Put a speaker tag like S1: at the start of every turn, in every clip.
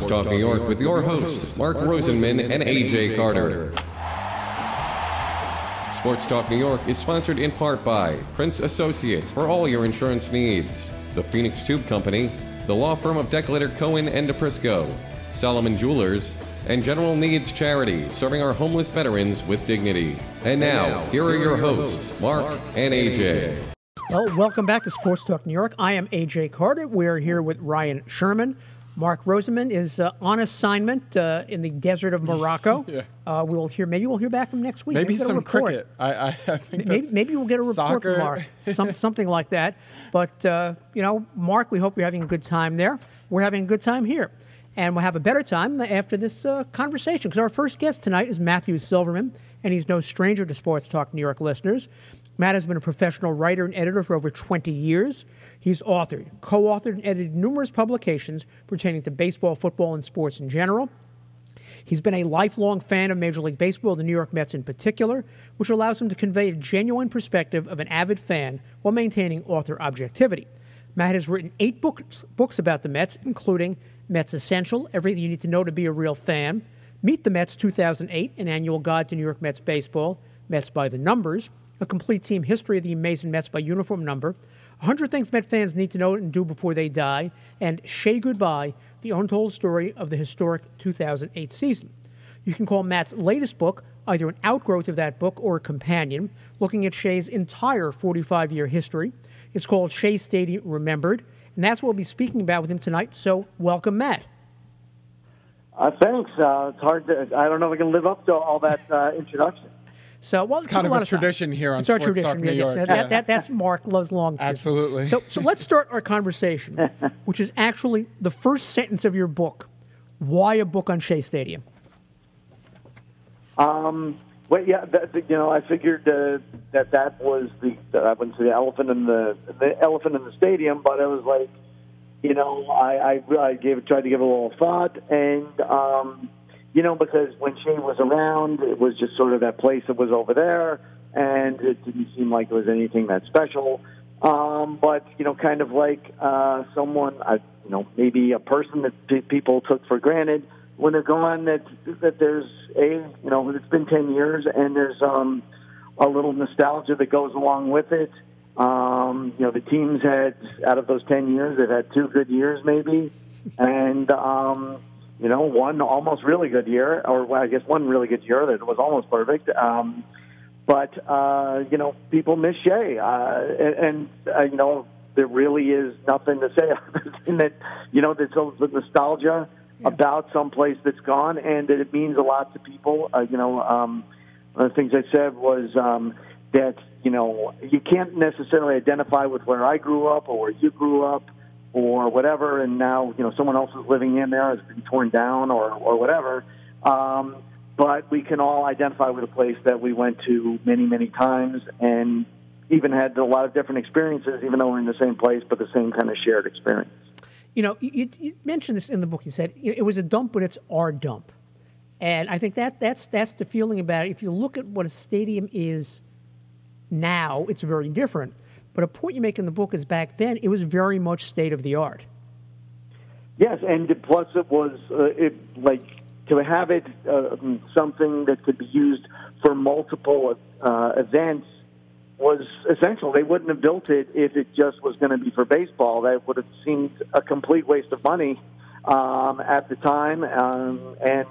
S1: Sports Talk New York with your hosts, Mark Rosenman and AJ Carter. Sports Talk New York is sponsored in part by Prince Associates for all your insurance needs, the Phoenix Tube Company, the law firm of Decletter Cohen and DePrisco, Solomon Jewelers, and General Needs Charity, serving our homeless veterans with dignity. And now, here are your hosts, Mark and AJ.
S2: Well, welcome back to Sports Talk New York. I am AJ Carter. We're here with Ryan Sherman. Mark Rosenman is uh, on assignment uh, in the desert of Morocco.
S3: Yeah.
S2: uh, we'll hear. Maybe we'll hear back from next week.
S3: Maybe
S2: a
S3: some
S2: report.
S3: cricket. I, I, I think
S2: Maybe, maybe we'll get a report
S3: soccer.
S2: from Mark, some, something like that. But uh, you know, Mark, we hope you're having a good time there. We're having a good time here, and we'll have a better time after this uh, conversation. Because our first guest tonight is Matthew Silverman, and he's no stranger to Sports Talk New York listeners. Matt has been a professional writer and editor for over 20 years. He's authored, co authored, and edited numerous publications pertaining to baseball, football, and sports in general. He's been a lifelong fan of Major League Baseball, the New York Mets in particular, which allows him to convey a genuine perspective of an avid fan while maintaining author objectivity. Matt has written eight books, books about the Mets, including Mets Essential, Everything You Need to Know to Be a Real Fan, Meet the Mets 2008, an annual guide to New York Mets baseball, Mets by the Numbers, a complete team history of the amazing Mets by uniform number, 100 Things Met fans need to know and do before they die, and Shea Goodbye, the untold story of the historic 2008 season. You can call Matt's latest book either an outgrowth of that book or a companion, looking at Shea's entire 45 year history. It's called Shea Stadium Remembered, and that's what we'll be speaking about with him tonight. So, welcome, Matt.
S4: Uh, thanks. Uh, it's hard to. I don't know if I can live up to all that uh, introduction.
S2: So, well, it
S3: kind
S2: took
S3: of
S2: lot
S3: a
S2: time.
S3: tradition here on
S2: It's our
S3: Sports
S2: tradition.
S3: Talk New York,
S2: that-
S3: yeah.
S2: that- that's Mark loves long. tradition.
S3: Absolutely.
S2: So, so let's start our conversation, which is actually the first sentence of your book. Why a book on Shea Stadium?
S4: Um, well, yeah, that, you know, I figured uh, that that was the I wouldn't say the elephant in the the elephant in the stadium, but it was like, you know, I I, I gave tried to give a little thought, and um, you know, because when Shea was around, it was just sort of that place that was over there, and it didn't seem like it was anything that special. Um, but you know, kind of like uh, someone, I, you know, maybe a person that pe- people took for granted when they're gone. That that there's a, you know, it's been ten years, and there's um, a little nostalgia that goes along with it. Um, you know, the teams had out of those ten years, they've had two good years, maybe, and um, you know, one almost really good year, or well, I guess one really good year that was almost perfect. Um, but uh, you know, people miss Shea, uh, and, and uh, you know, there really is nothing to say other than that. You know, there's a the nostalgia about some place that's gone, and that it means a lot to people. Uh, you know, um, one of the things I said was um, that you know you can't necessarily identify with where I grew up or where you grew up or whatever, and now you know someone else is living in there, has been torn down or or whatever. Um, but we can all identify with a place that we went to many, many times, and even had a lot of different experiences, even though we're in the same place, but the same kind of shared experience.
S2: You know, you, you- mentioned this in the book. You said it was a dump, but it's our dump, and I think that that's that's the feeling about it. If you look at what a stadium is now, it's very different. But a point you make in the book is back then it was very much state of the art.
S4: Yes, and plus it was uh, it like to have it uh, something that could be used for multiple uh, events was essential. They wouldn't have built it if it just was going to be for baseball. That would have seemed a complete waste of money um, at the time, um, and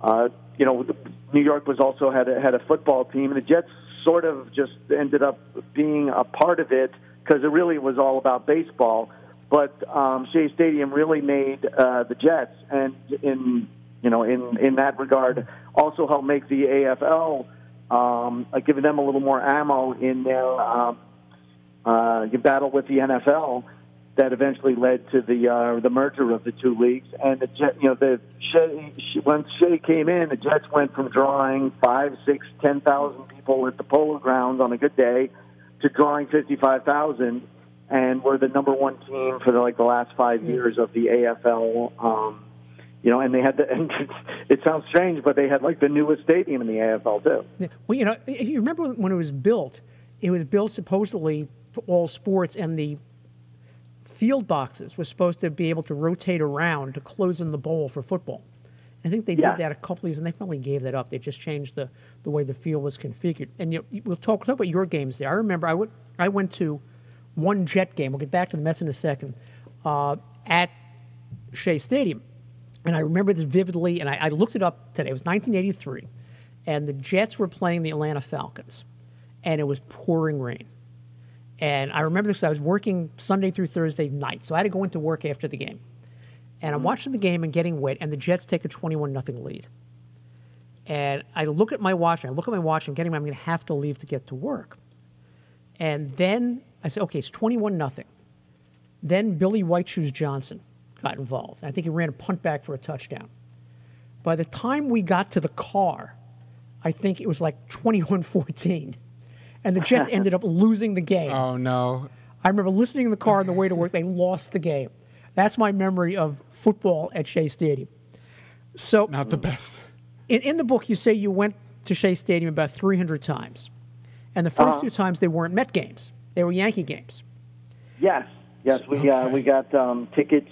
S4: uh, you know, New York was also had a, had a football team, and the Jets sort of just ended up being a part of it because it really was all about baseball. But um, Shea Stadium really made uh, the Jets, and in you know in in that regard, also helped make the AFL, um, uh, giving them a little more ammo in their um, uh, battle with the NFL. That eventually led to the uh, the merger of the two leagues, and the Jet, you know the Shea, when Shea came in, the Jets went from drawing five, six, ten thousand people at the Polo Grounds on a good day to drawing fifty five thousand, and we're the number one team for the, like the last five years of the AFL. Um, you know, and they had the. And it sounds strange, but they had like the newest stadium in the AFL too.
S2: Yeah. Well, you know, if you remember when it was built, it was built supposedly for all sports, and the field boxes were supposed to be able to rotate around to close in the bowl for football. I think they
S4: Yeah.
S2: did that a couple of years, and they finally gave that up. They just changed the, the way the field was configured. And you, we'll talk, talk about your games there. I remember I, would, I went to one Jet game. We'll get back to the Mets in a second uh, at Shea Stadium. And I remember this vividly, and I, I looked it up today. It was 1983, and the Jets were playing the Atlanta Falcons, and it was pouring rain. And I remember this. I was working Sunday through Thursday night, so I had to go into work after the game. And I'm mm. watching the game and getting wet, and the Jets take a 21 0 lead. And I look at my watch, and I look at my watch, and getting, I'm going to have to leave to get to work. And then I said, okay, it's 21 0. Then Billy White Shoes Johnson got involved. I think he ran a punt back for a touchdown. By the time we got to the car, I think it was like 21 14. And the Jets ended up losing the game.
S3: Oh no.
S2: I remember listening in the car on the way to work. They lost the game. That's my memory of football at Shea Stadium. So,
S3: Not the best.
S2: in, in the book, you say you went to Shea Stadium about 300 times. And the 1st two times they weren't Met games, they were Yankee games.
S4: Yes, yes, we uh, we got um, tickets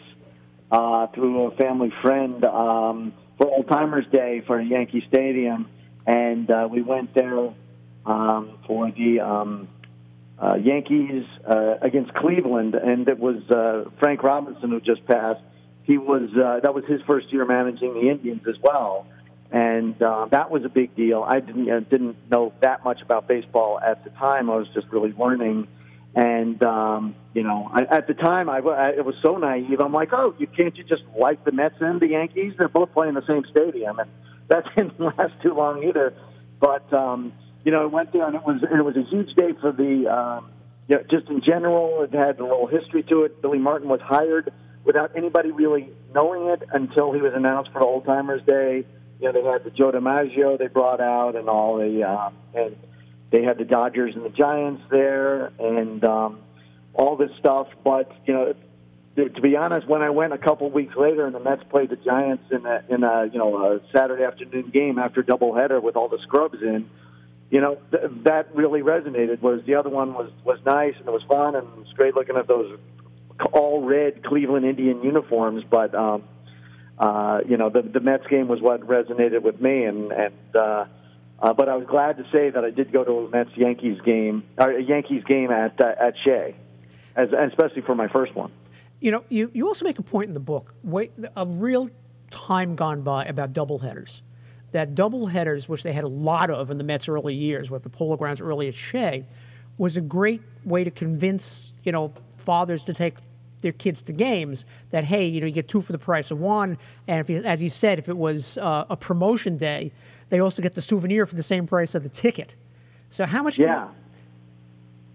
S4: uh, through a family friend um, for Old Timers Day for Yankee Stadium, and uh, we went there um, for the um, uh, Yankees uh, against Cleveland, and it was uh, Frank Robinson who just passed. He was uh, that was his first year managing the Indians as well, and uh, that was a big deal. I didn't uh, didn't know that much about baseball at the time. I was just really learning, and um, you know, I, at the time I, I it was so naive. I'm like, oh, you can't you just like the Mets and the Yankees? They're both playing the same stadium, and that didn't last too long either. But um, you know, I went there and it was it was a huge day for the. Um, yeah, just in general, it had a little history to it. Billy Martin was hired without anybody really knowing it until he was announced for Old Timers Day. You know, they had the Joe DiMaggio they brought out and all the, uh, and they had the Dodgers and the Giants there and um, all this stuff. But you know, to be honest, when I went a couple weeks later and the Mets played the Giants in a, in a you know a Saturday afternoon game after doubleheader with all the scrubs in, you know th- that really resonated. Whereas the other one was was nice and it was fun and it was great looking at those all red Cleveland Indian uniforms, but um, uh, you know the the Mets game was what resonated with me, and and uh, uh, but I was glad to say that I did go to a Mets Yankees game or a Yankees game at uh, at Shea, as especially for my first one.
S2: You know, you, you also make a point in the book, wait, a real time gone by about doubleheaders. That doubleheaders, which they had a lot of in the Mets' early years, with the Polo Grounds early at Shea, was a great way to convince you know fathers to take their kids to games. That hey, you know, you get two for the price of one, and if you, as you said, if it was uh, a promotion day, they also get the souvenir for the same price of the ticket. So how much? do you-
S4: Yeah,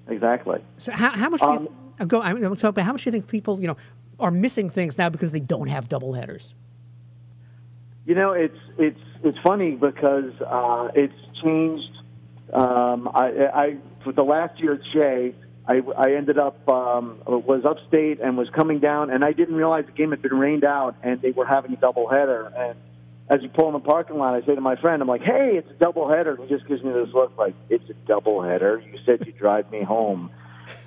S4: exactly.
S2: so how, how much do you th- uh, go? I'm, I'm talking about how much do you think people you know are missing things now because they don't have double headers?
S4: You know, it's it's it's funny because uh, it's changed. Um, I, I for the last year at Shea, I, I ended up um, was upstate and was coming down, and I didn't realize the game had been rained out, and they were having a doubleheader. And as you pull in the parking lot, I say to my friend, "I'm like, hey, it's a doubleheader." And he just gives me this look like, "It's a doubleheader. You said you'd drive me home."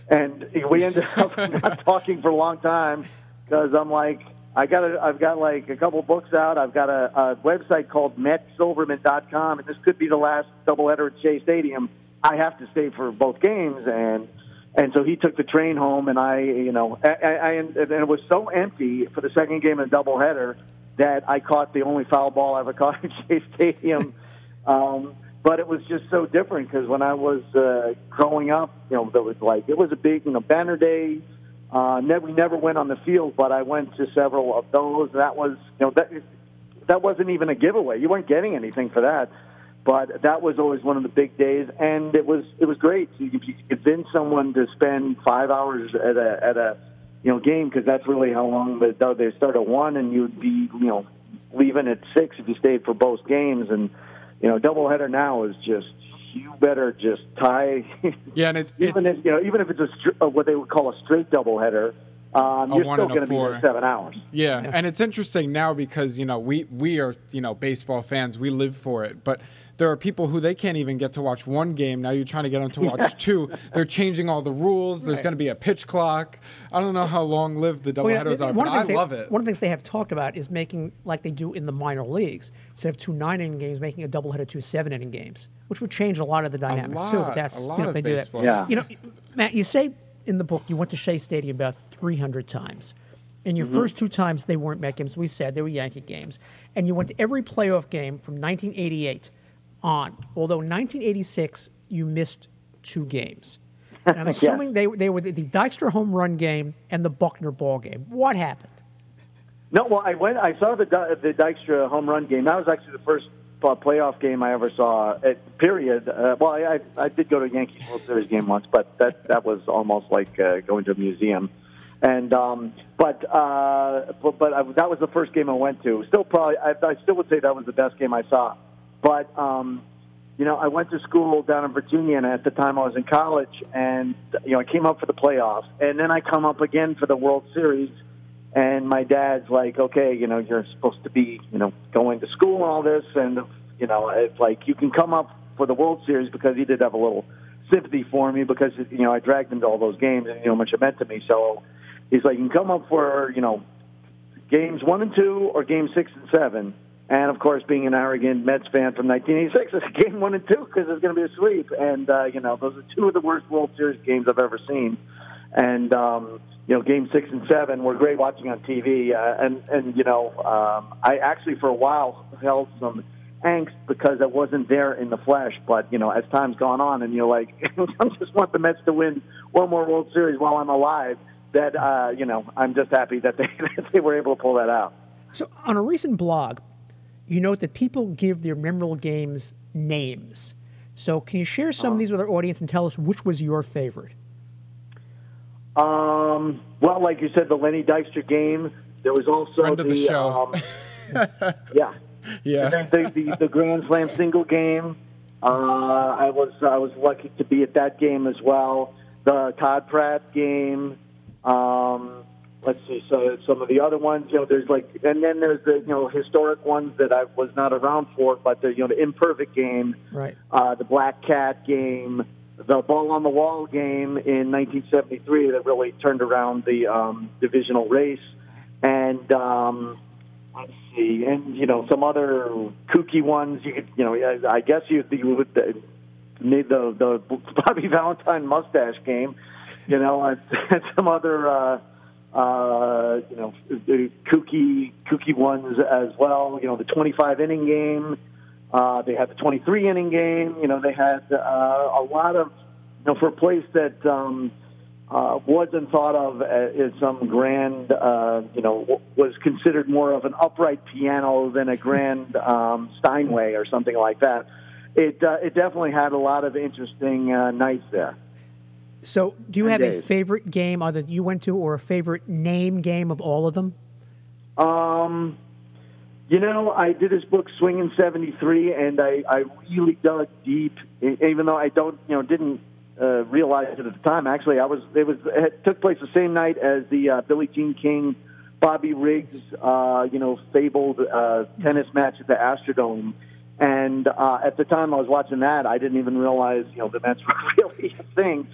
S4: And we ended up not talking for a long time because I'm like, I got a, I've got like a couple books out. I've got a, a website called MetSilverman.com, and this could be the last doubleheader at Shea Stadium. I have to stay for both games, and and so he took the train home, and I, you know, I, I, I and it was so empty for the second game of the doubleheader that I caught the only foul ball I ever caught at Shea Stadium. um, but it was just so different because when I was uh, growing up, you know, there was like it was a big, you know, banner day. Uh, we never went on the field, but I went to several of those. That was, you know, that that wasn't even a giveaway. You weren't getting anything for that, but that was always one of the big days, and it was it was great. You could convince someone to spend five hours at a at a you know game because that's really how long the they start at one, and you'd be you know leaving at six if you stayed for both games, and you know doubleheader now is just you better just tie.
S3: Yeah, and it, it
S4: even if you know even if it's a uh, what they would call a straight doubleheader, um, you're still going to be there seven hours.
S3: Yeah, and it's interesting now because you know we we are you know baseball fans. We live for it, but there are people who they can't even get to watch one game. Now you're trying to get them to watch two. They're changing all the rules. There's
S2: Right.
S3: going to be a pitch clock. I don't know how long lived the
S2: Well, yeah,
S3: doubleheaders are, but I
S2: things they-
S3: love it.
S2: One of the things they have talked about is making, like they do in the minor leagues, instead of two nine inning games, making a doubleheader two seven inning games, which would change a lot of the dynamics too.
S3: lot,
S2: But that's
S3: a
S2: you
S3: lot
S2: know
S3: of
S2: they do that.
S4: Yeah.
S2: You know, Matt, you say in the book you went to Shea Stadium about 300 times. And your mm-hmm. first two times they weren't Met games. We said they were Yankee games. And you went to every playoff game from 1988 on. Although 1986 you missed two games. And I'm assuming they they were the, the Dykstra home run game and the Buckner ball game. What happened?
S4: No, well, I went. I saw the the Dykstra home run game. That was actually the first uh, playoff game I ever saw. At period. Uh, well, I, I I did go to a Yankees World Series game once, but that that was almost like uh, going to a museum. And um, but uh, but, but I, that was the first game I went to. Still, probably I, I still would say that was the best game I saw. But um, you know, I went to school down in Virginia, and at the time I was in college, and you know, I came up for the playoffs, and then I come up again for the World Series, and my dad's like, okay, you know, you're supposed to be, you know, going to school and all this, and you know, it's like you can come up for the World Series because he did have a little sympathy for me because you know I dragged him to all those games, and you know much it meant to me. So he's like, you can come up for, you know, games one and two or game six and seven. And of course, being an arrogant Mets fan from 1986, it's game one and two because it's going to be a sweep. And uh, you know, those are two of the worst World Series games I've ever seen. And um, you know, game six and seven were great watching on TV. Uh, and and you know, um, I actually for a while held some angst because I wasn't there in the flesh. But you know, as time's gone on, and you're like, I just want the Mets to win one more World Series while I'm alive. That uh, you know, I'm just happy that they that they were able to pull that out.
S2: So on a recent blog, you note that people give their memorable games names. So can you share some of these with our audience and tell us which was your favorite?
S4: Um, well, like you said, the Lenny Dykstra game. There was also
S3: Friend
S4: the,
S3: of the show.
S4: Um, yeah,
S3: yeah.
S4: the, the, the Grand Slam single game. Uh, I was I was lucky to be at that game as well. The Todd Pratt game. Um, let's see. So some of the other ones, you know, there's like, and then there's the you know historic ones that I was not around for, but the you know the imperfect game,
S2: Right.
S4: uh, the Black Cat game, the Ball on the Wall game in 1973 that really turned around the um, divisional race, and um, let's see, and you know some other kooky ones. You could, you know, I- I guess you you would uh, need the the Bobby Valentine mustache game, you know, and, and some other. Uh, uh, you know, the kooky, kooky ones as well. You know, the 25 inning game. Uh, they had the 23 inning game. You know, they had uh, a lot of, you know, for a place that um, uh, wasn't thought of as some grand, uh, you know, was considered more of an upright piano than a grand um, Steinway or something like that. It uh, it definitely had a lot of interesting uh, nights there.
S2: So do you have a favorite game either that you went to or a favorite name game of all of them?
S4: Um, you know, I did this book Swinging '73, and I, I really dug deep. Even though I don't, you know, didn't uh, realize it at the time. Actually, I was. It was. It took place the same night as the uh, Billie Jean King, Bobby Riggs, uh, you know, fabled uh, tennis match at the Astrodome. And uh, at the time I was watching that, I didn't even realize, you know, the Mets were really a thing.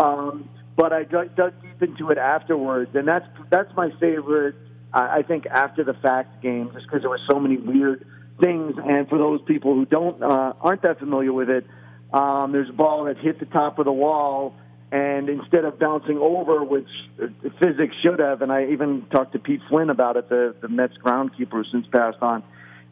S4: Um, but I dug, dug deep into it afterwards, and that's that's my favorite. I, I think after the fact game, just because there were so many weird things. And for those people who don't uh, aren't that familiar with it, um, there's a ball that hit the top of the wall, and instead of bouncing over, which uh, physics should have, and I even talked to Pete Flynn about it, the the Mets groundkeeper who since passed on,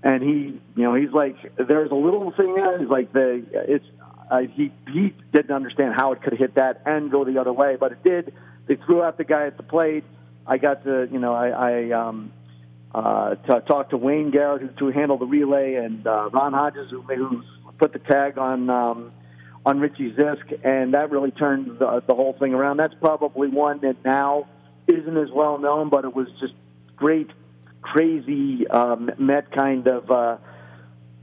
S4: and he, you know, he's like, there's a little thing there. He's like the it's. Uh, he he didn't understand how it could hit that and go the other way, but it did. They threw out the guy at the plate. I got to, you know, I, I um, uh, to talk to Wayne Garrett who to handle the relay and uh, Ron Hodges who, who put the tag on um, on Richie Zisk, and that really turned the, the whole thing around. That's probably one that now isn't as well known, but it was just great, crazy um, Met kind of uh,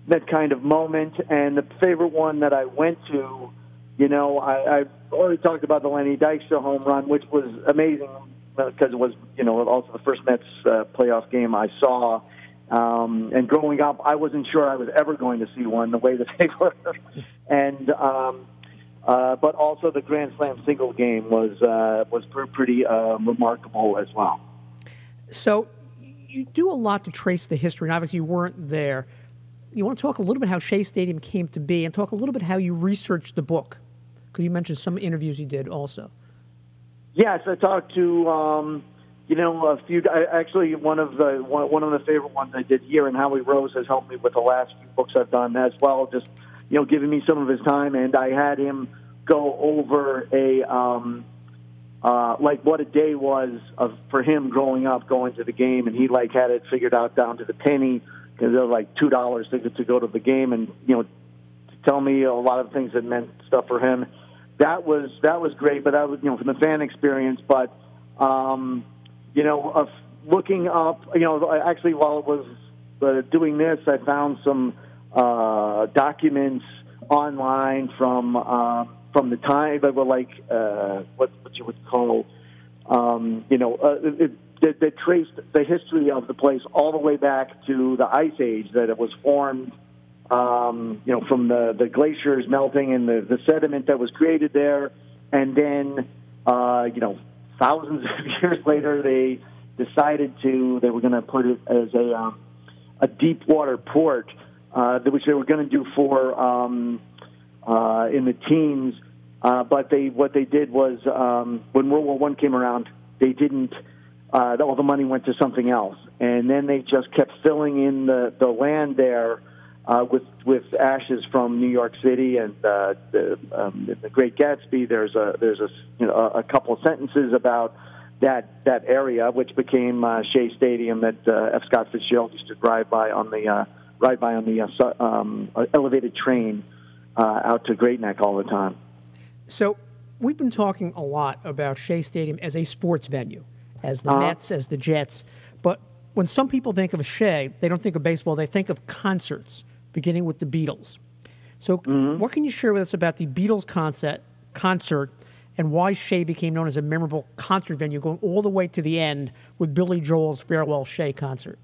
S4: Met kind of moment. And the favorite one that I went to, you know, I, I've already talked about the Lenny Dykstra home run, which was amazing because it was, you know, also the first Mets uh, playoff game I saw. Um, and growing up, I wasn't sure I was ever going to see one the way that they were. and um, uh, but also the Grand Slam single game was uh, was pretty uh, remarkable as well.
S2: So you do a lot to trace the history, and obviously you weren't there. You want to talk a little bit how Shea Stadium came to be, and talk a little bit how you researched the book, because you mentioned some interviews you did also.
S4: Yes, I talked to. Um, you know, a few. Actually, one of the one, one of the favorite ones I did here, and Howie Rose has helped me with the last few books I've done as well. Just you know, giving me some of his time, and I had him go over a um, uh, like what a day was of for him growing up, going to the game, and he like had it figured out down to the penny because was like two dollars to to go to the game, and you know, to tell me a lot of things that meant stuff for him. That was that was great, but that was you know from the fan experience, but. Um, you know, of looking up, you know, actually while it was uh, doing this, I found some uh, documents online from uh, from the time that were like uh, what what you would call, um, you know, uh, it, that, that traced the history of the place all the way back to the Ice Age that it was formed. Um, you know, from the, the glaciers melting and the, the sediment that was created there, and then uh, you know thousands of years later, they decided to they were going to put it as a um, a deep water port, uh, which they were going to do for um, uh, in the teens. Uh, but they what they did was um, when World War One came around, they didn't. Uh, all the money went to something else, and then they just kept filling in the the land there uh, with with ashes from New York City and uh, the, um, the Great Gatsby. There's a there's a you know a couple of sentences about that that area, which became uh, Shea Stadium that uh, F. Scott Fitzgerald used to drive by on the uh, ride by on the uh, um, elevated train uh, out to Great Neck all the time.
S2: So we've been talking a lot about Shea Stadium as a sports venue, as the uh-huh. Mets, as the Jets, but when some people think of Shea, they don't think of baseball; they think of concerts beginning with the Beatles. So, mm-hmm. what can you share with us about the Beatles concert, concert and why Shea became known as a memorable concert venue, going all the way to the end with Billy Joel's Farewell Shea concert?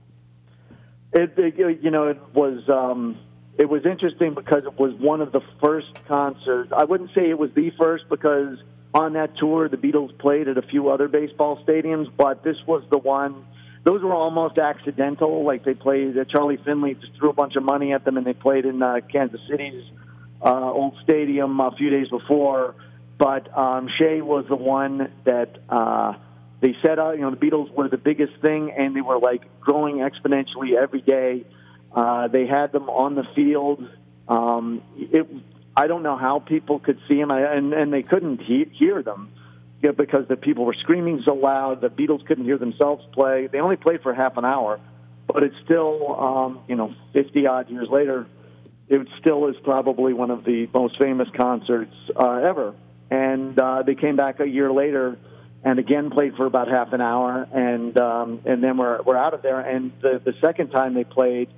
S4: It, it you know, it was um, it was interesting because it was one of the first concerts. I wouldn't say it was the first because on that tour the Beatles played at a few other baseball stadiums, but this was the one those were almost accidental. Like they played, uh, Charlie Finley just threw a bunch of money at them, and they played in uh, Kansas City's uh, old stadium a few days before. But um, Shea was the one that uh, they said, uh, you know, the Beatles were the biggest thing, and they were like growing exponentially every day. Uh, they had them on the field. Um, it, I don't know how people could see them, and, and they couldn't he- hear them because the people were screaming so loud. The Beatles couldn't hear themselves play. They only played for half an hour, but it's still, um, you know, 50 odd years later, it still is probably one of the most famous concerts uh, ever. And uh, they came back a year later and again played for about half an hour, and um, and then we're we're out of there. And the the second time they played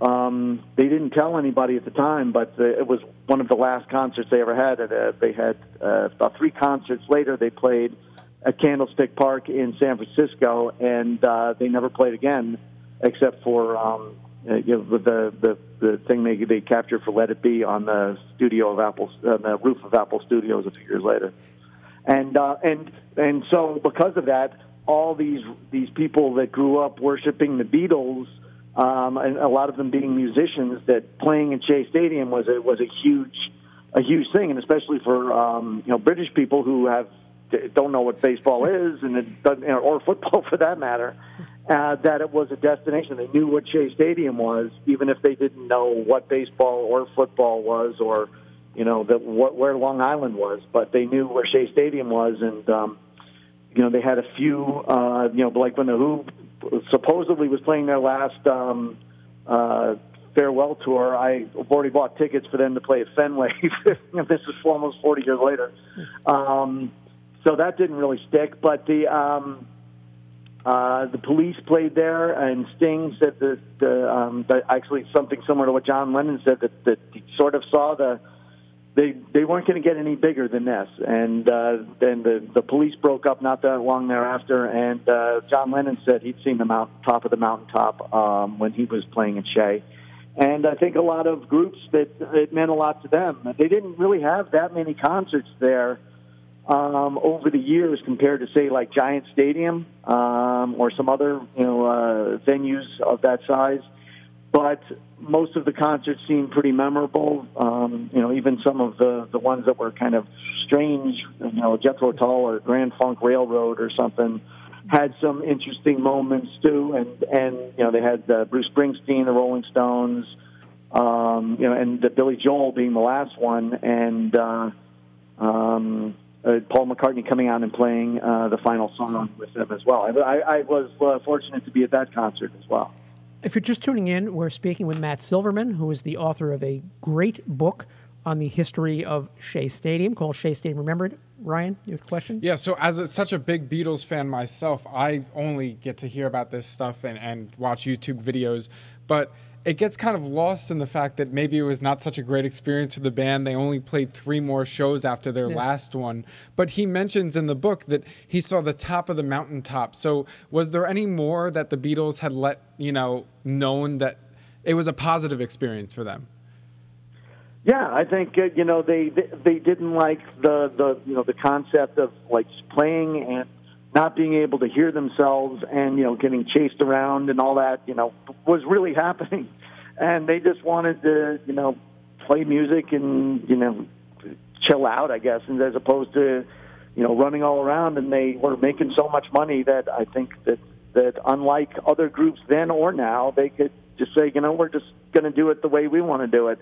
S4: um, they didn't tell anybody at the time, but the, it was one of the last concerts they ever had. At Uh, they had uh, about three concerts later. They played at Candlestick Park in San Francisco, and uh, they never played again, except for um, uh, you know, the the the thing they they captured for "Let It Be" on the studio of Apple, uh, the roof of Apple Studios a few years later, and uh, and and so because of that, all these these people that grew up worshiping the Beatles um, and a lot of them being musicians, that playing in Shea Stadium was a was a huge a huge thing, and especially for um, you know British people who have don't know what baseball is, and it doesn't, or football for that matter. Uh, that it was a destination. They knew what Shea Stadium was, even if they didn't know what baseball or football was, or you know that what, where Long Island was. But they knew where Shea Stadium was, and um, you know they had a few. Uh, you know, like when the Who supposedly was playing their last um, uh, farewell tour. I already bought tickets for them to play at Fenway. this is almost 40 years later. Um, so that didn't really stick. But the um, uh, the police played there, and Sting said that the, um, that actually something similar to what John Lennon said that, that he sort of saw the they they weren't going to get any bigger than this. And uh, then the the police broke up not that long thereafter. And uh, John Lennon said he'd seen the mount, top of the mountaintop um, when he was playing at Shea. And I think a lot of groups that it meant a lot to them. They didn't really have that many concerts there um, over the years compared to say like Giant Stadium um, or some other you know uh, venues of that size. But most of the concerts seemed pretty memorable. Um, you know, even some of the the ones that were kind of strange, you know, Jethro Tull or Grand Funk Railroad or something, had some interesting moments too. And and you know, they had uh, Bruce Springsteen, the Rolling Stones, um, you know, and the Billy Joel being the last one, and uh, um, uh, Paul McCartney coming out and playing uh, the final song with them as well. I, I was uh, fortunate to be at that concert as well.
S2: If you're just tuning in, we're speaking with Matt Silverman, who is the author of a great book on the history of Shea Stadium called Shea Stadium Remembered. Ryan, you have a question?
S3: Yeah, so as a, such a big Beatles fan myself, I only get to hear about this stuff and, and watch YouTube videos. But it gets kind of lost in the fact that maybe it was not such a great experience for the band. They only played three more shows after their yeah. last one. But he mentions in the book that he saw the top of the mountaintop. So was there any more that the Beatles had let, you know, known that it was a positive experience for them?
S4: Yeah, I think uh, you know they they didn't like the the you know the concept of like playing and not being able to hear themselves and you know getting chased around and all that you know was really happening. And they just wanted to you know play music and you know chill out i guess and as opposed to you know running all around. And they were making so much money that i think that that unlike other groups then or now they could just say you know we're just going to do it the way we want to do it.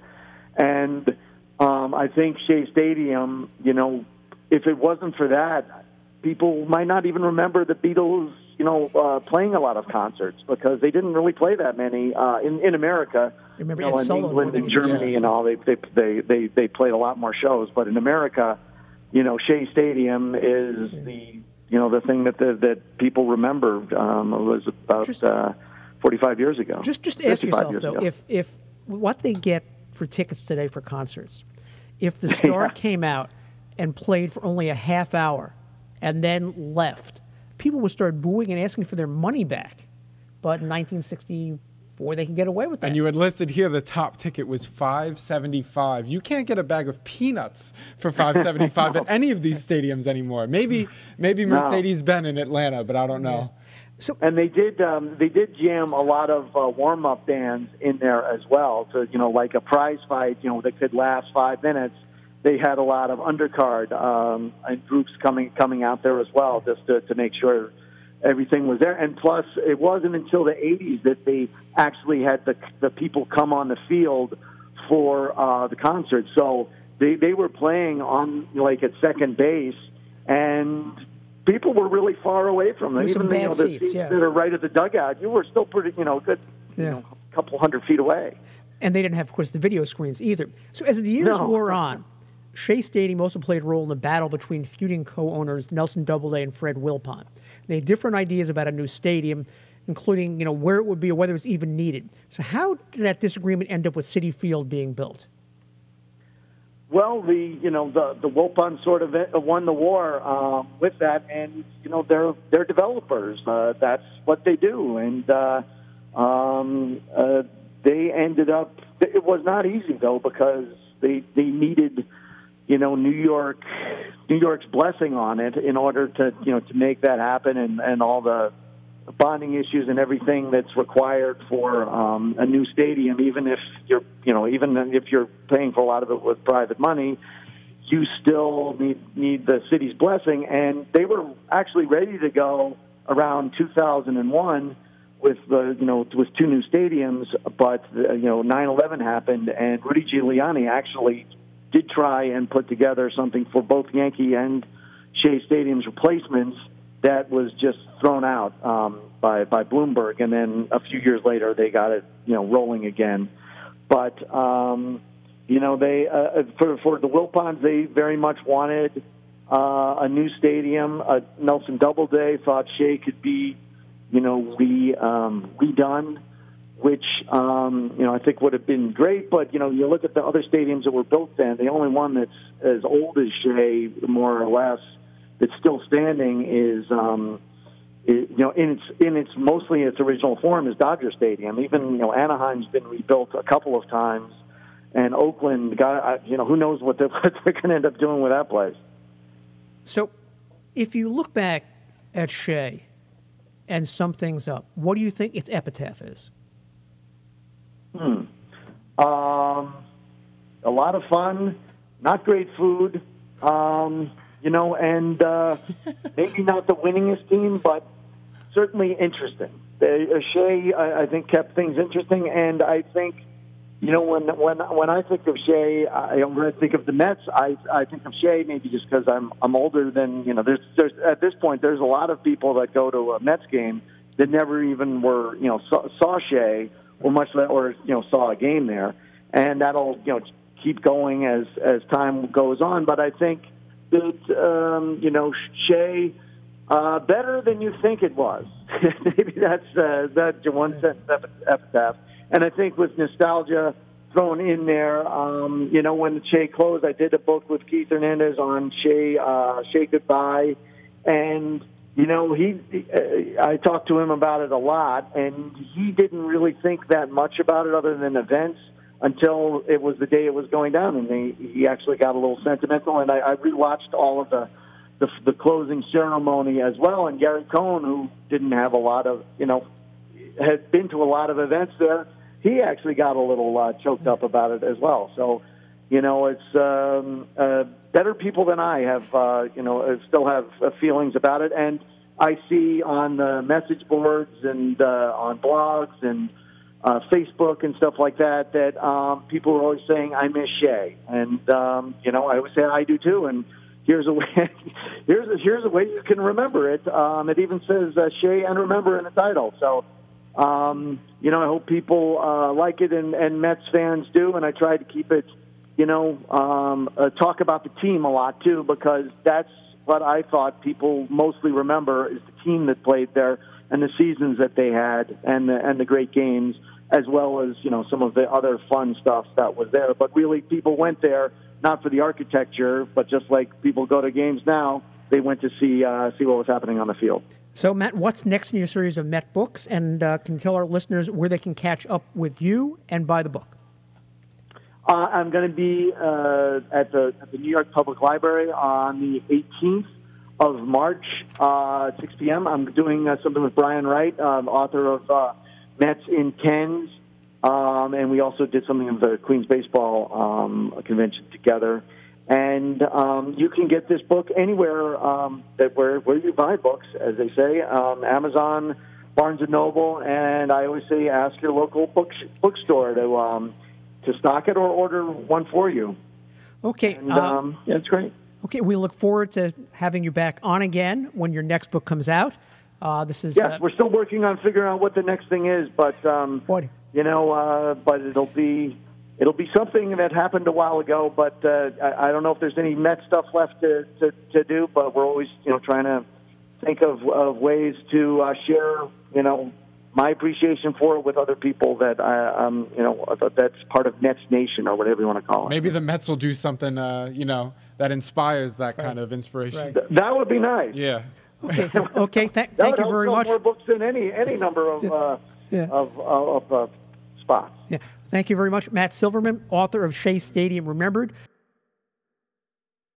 S4: And um i think shea stadium you know if it wasn't for that people might not even remember the Beatles, you know, uh, playing a lot of concerts because they didn't really play that many uh, in in America.
S2: You remember
S4: you know, in England and Germany
S2: yes.
S4: and all, they, they they they they played a lot more shows. But in America, you know, Shea Stadium is the you know the thing that the, that people remember um, was about uh, 45 years ago.
S2: Just just ask yourself though, ago. if if what they get for tickets today for concerts, if the star yeah. came out and played for only a half hour and then left, people would start booing and asking for their money back. But in 1964, they could get away with that.
S3: And you had listed here the top ticket was 575. You can't get a bag of peanuts for 575 no. at any of these stadiums anymore. Maybe maybe Mercedes Benz in Atlanta, but I don't know.
S4: So, and they did um, they did jam a lot of uh, warm up bands in there as well to you know like a prize fight you know that could last five minutes they had a lot of undercard um, and groups coming coming out there as well, just to, to make sure everything was there. And plus, it wasn't until the '80s that they actually had the the people come on the field for uh, the concert. So they they were playing on like at second base, and people were really far away from them.
S2: Even
S4: you know,
S2: the
S4: seats,
S2: yeah.
S4: that are right at the dugout, you were still pretty you know good, yeah. you know, a couple hundred feet away.
S2: And they didn't have, of course, the video screens either. So as the years
S4: no.
S2: wore on Shea Stadium also played a role in the battle between feuding co-owners Nelson Doubleday and Fred Wilpon. They had different ideas about a new stadium, including you know where it would be or whether it was even needed. So how did that disagreement end up with Citi Field being built?
S4: Well, the you know the the Wilpon sort of won the war uh, with that, and you know they're they're developers. Uh, that's what they do, and uh, um, uh, they ended up. It was not easy though because they they needed you know New York New York's blessing on it in order to you know to make that happen and and all the bonding issues and everything that's required for um, a new stadium even if you're you know even if you're paying for a lot of it with private money you still need need the city's blessing. And they were actually ready to go around 2001 with the you know with two new stadiums but uh, you know 9/11 happened and Rudy Giuliani actually did try and put together something for both Yankee and Shea Stadium's replacements that was just thrown out um, by by Bloomberg, and then a few years later they got it you know rolling again. But um, you know they uh, for for the Wilpons they very much wanted uh, a new stadium. Uh, Nelson Doubleday thought Shea could be you know re um, redone which um, you know I think would have been great. But you know, you look at the other stadiums that were built then. The only one that's as old as Shea, more or less, that's still standing is. Um, it, you know, in its in its mostly its original form is Dodger Stadium. Even you know Anaheim's been rebuilt a couple of times, and Oakland got you know who knows what they're, what they're going to end up doing with that place.
S2: So, if you look back at Shea and sum things up, what do you think its epitaph is?
S4: Hmm. Um, a lot of fun, not great food. Um, you know, and uh, maybe not the winningest team, but certainly interesting. Uh, Shea, I, I think, kept things interesting, and I think, you know, when when when I think of Shea, I, when I think of the Mets, I I think of Shea maybe just because I'm I'm older than you know. There's there's at this point there's a lot of people that go to a Mets game that never even were you know saw, saw Shea or much or you know saw a game there, and that'll you know keep going as as time goes on. But I think that um, you know Shea uh, better than you think it was. Maybe that's uh, that's your one sentence epitaph. And I think with nostalgia thrown in there, um, you know, when Shea closed, I did a book with Keith Hernandez on Shea uh, Shea Goodbye, and you know, he uh, I talked to him about it a lot, and he didn't really think that much about it other than events until it was the day it was going down, and he, he actually got a little sentimental. And I, I rewatched all of the, the the closing ceremony as well. And Gary Cohen, who didn't have a lot of, you know, had been to a lot of events there, he actually got a little uh, choked up about it as well. So, you know, it's um, uh, better people than I have, uh, you know, uh, still have uh, feelings about it, and I see on the message boards and uh, on blogs and uh, Facebook and stuff like that that um, people are always saying I miss Shea, and um, you know I always say I do too. And here's a way, here's a, here's a way you can remember it. Um, it even says uh, Shea and remember in the title. So um, you know I hope people uh, like it and, and Mets fans do, and I try to keep it. You know, um, uh, talk about the team a lot too because that's what I thought people mostly remember is the team that played there and the seasons that they had and the, and the great games, as well as you know some of the other fun stuff that was there. But really, people went there not for the architecture, but just like people go to games now, they went to see uh, see what was happening on the field.
S2: So, Matt, what's next in your series of Met books? And uh, can tell our listeners where they can catch up with you and buy the book?
S4: Uh, I'm going to be uh, at, the, at the New York Public Library on the 18th of March, uh, 6 p.m. I'm doing uh, something with Brian Wright, um, author of uh, Mets in Tens, um, and we also did something of the Queens Baseball um, convention together. And um, you can get this book anywhere um, that where where you buy books, as they say, um, Amazon, Barnes and Noble, and I always say ask your local book bookstore to um, to stock it or order one for you.
S2: Okay,
S4: and, um, yeah, it's great.
S2: Okay, we look forward to having you back on again when your next book comes out. Uh, this is
S4: yes,
S2: uh,
S4: we're still working on figuring out what the next thing is, but um,
S2: what?
S4: you know, uh, but it'll be it'll be something that happened a while ago. But uh, I, I don't know if there's any Met stuff left to, to, to do, but we're always you know trying to think of, of ways to uh, share you know my appreciation for it with other people that I, um, you know, that's part of Mets Nation or whatever you want to call it.
S3: Maybe the Mets will do something, uh, you know, that inspires that right. kind of inspiration.
S4: Right. Th- that would be nice.
S3: Yeah.
S2: Okay. okay. Th- thank you very much.
S4: More books than any any number of uh, yeah. of, of uh, spots.
S2: Yeah. Thank you very much, Matt Silverman, author of Shea Stadium Remembered.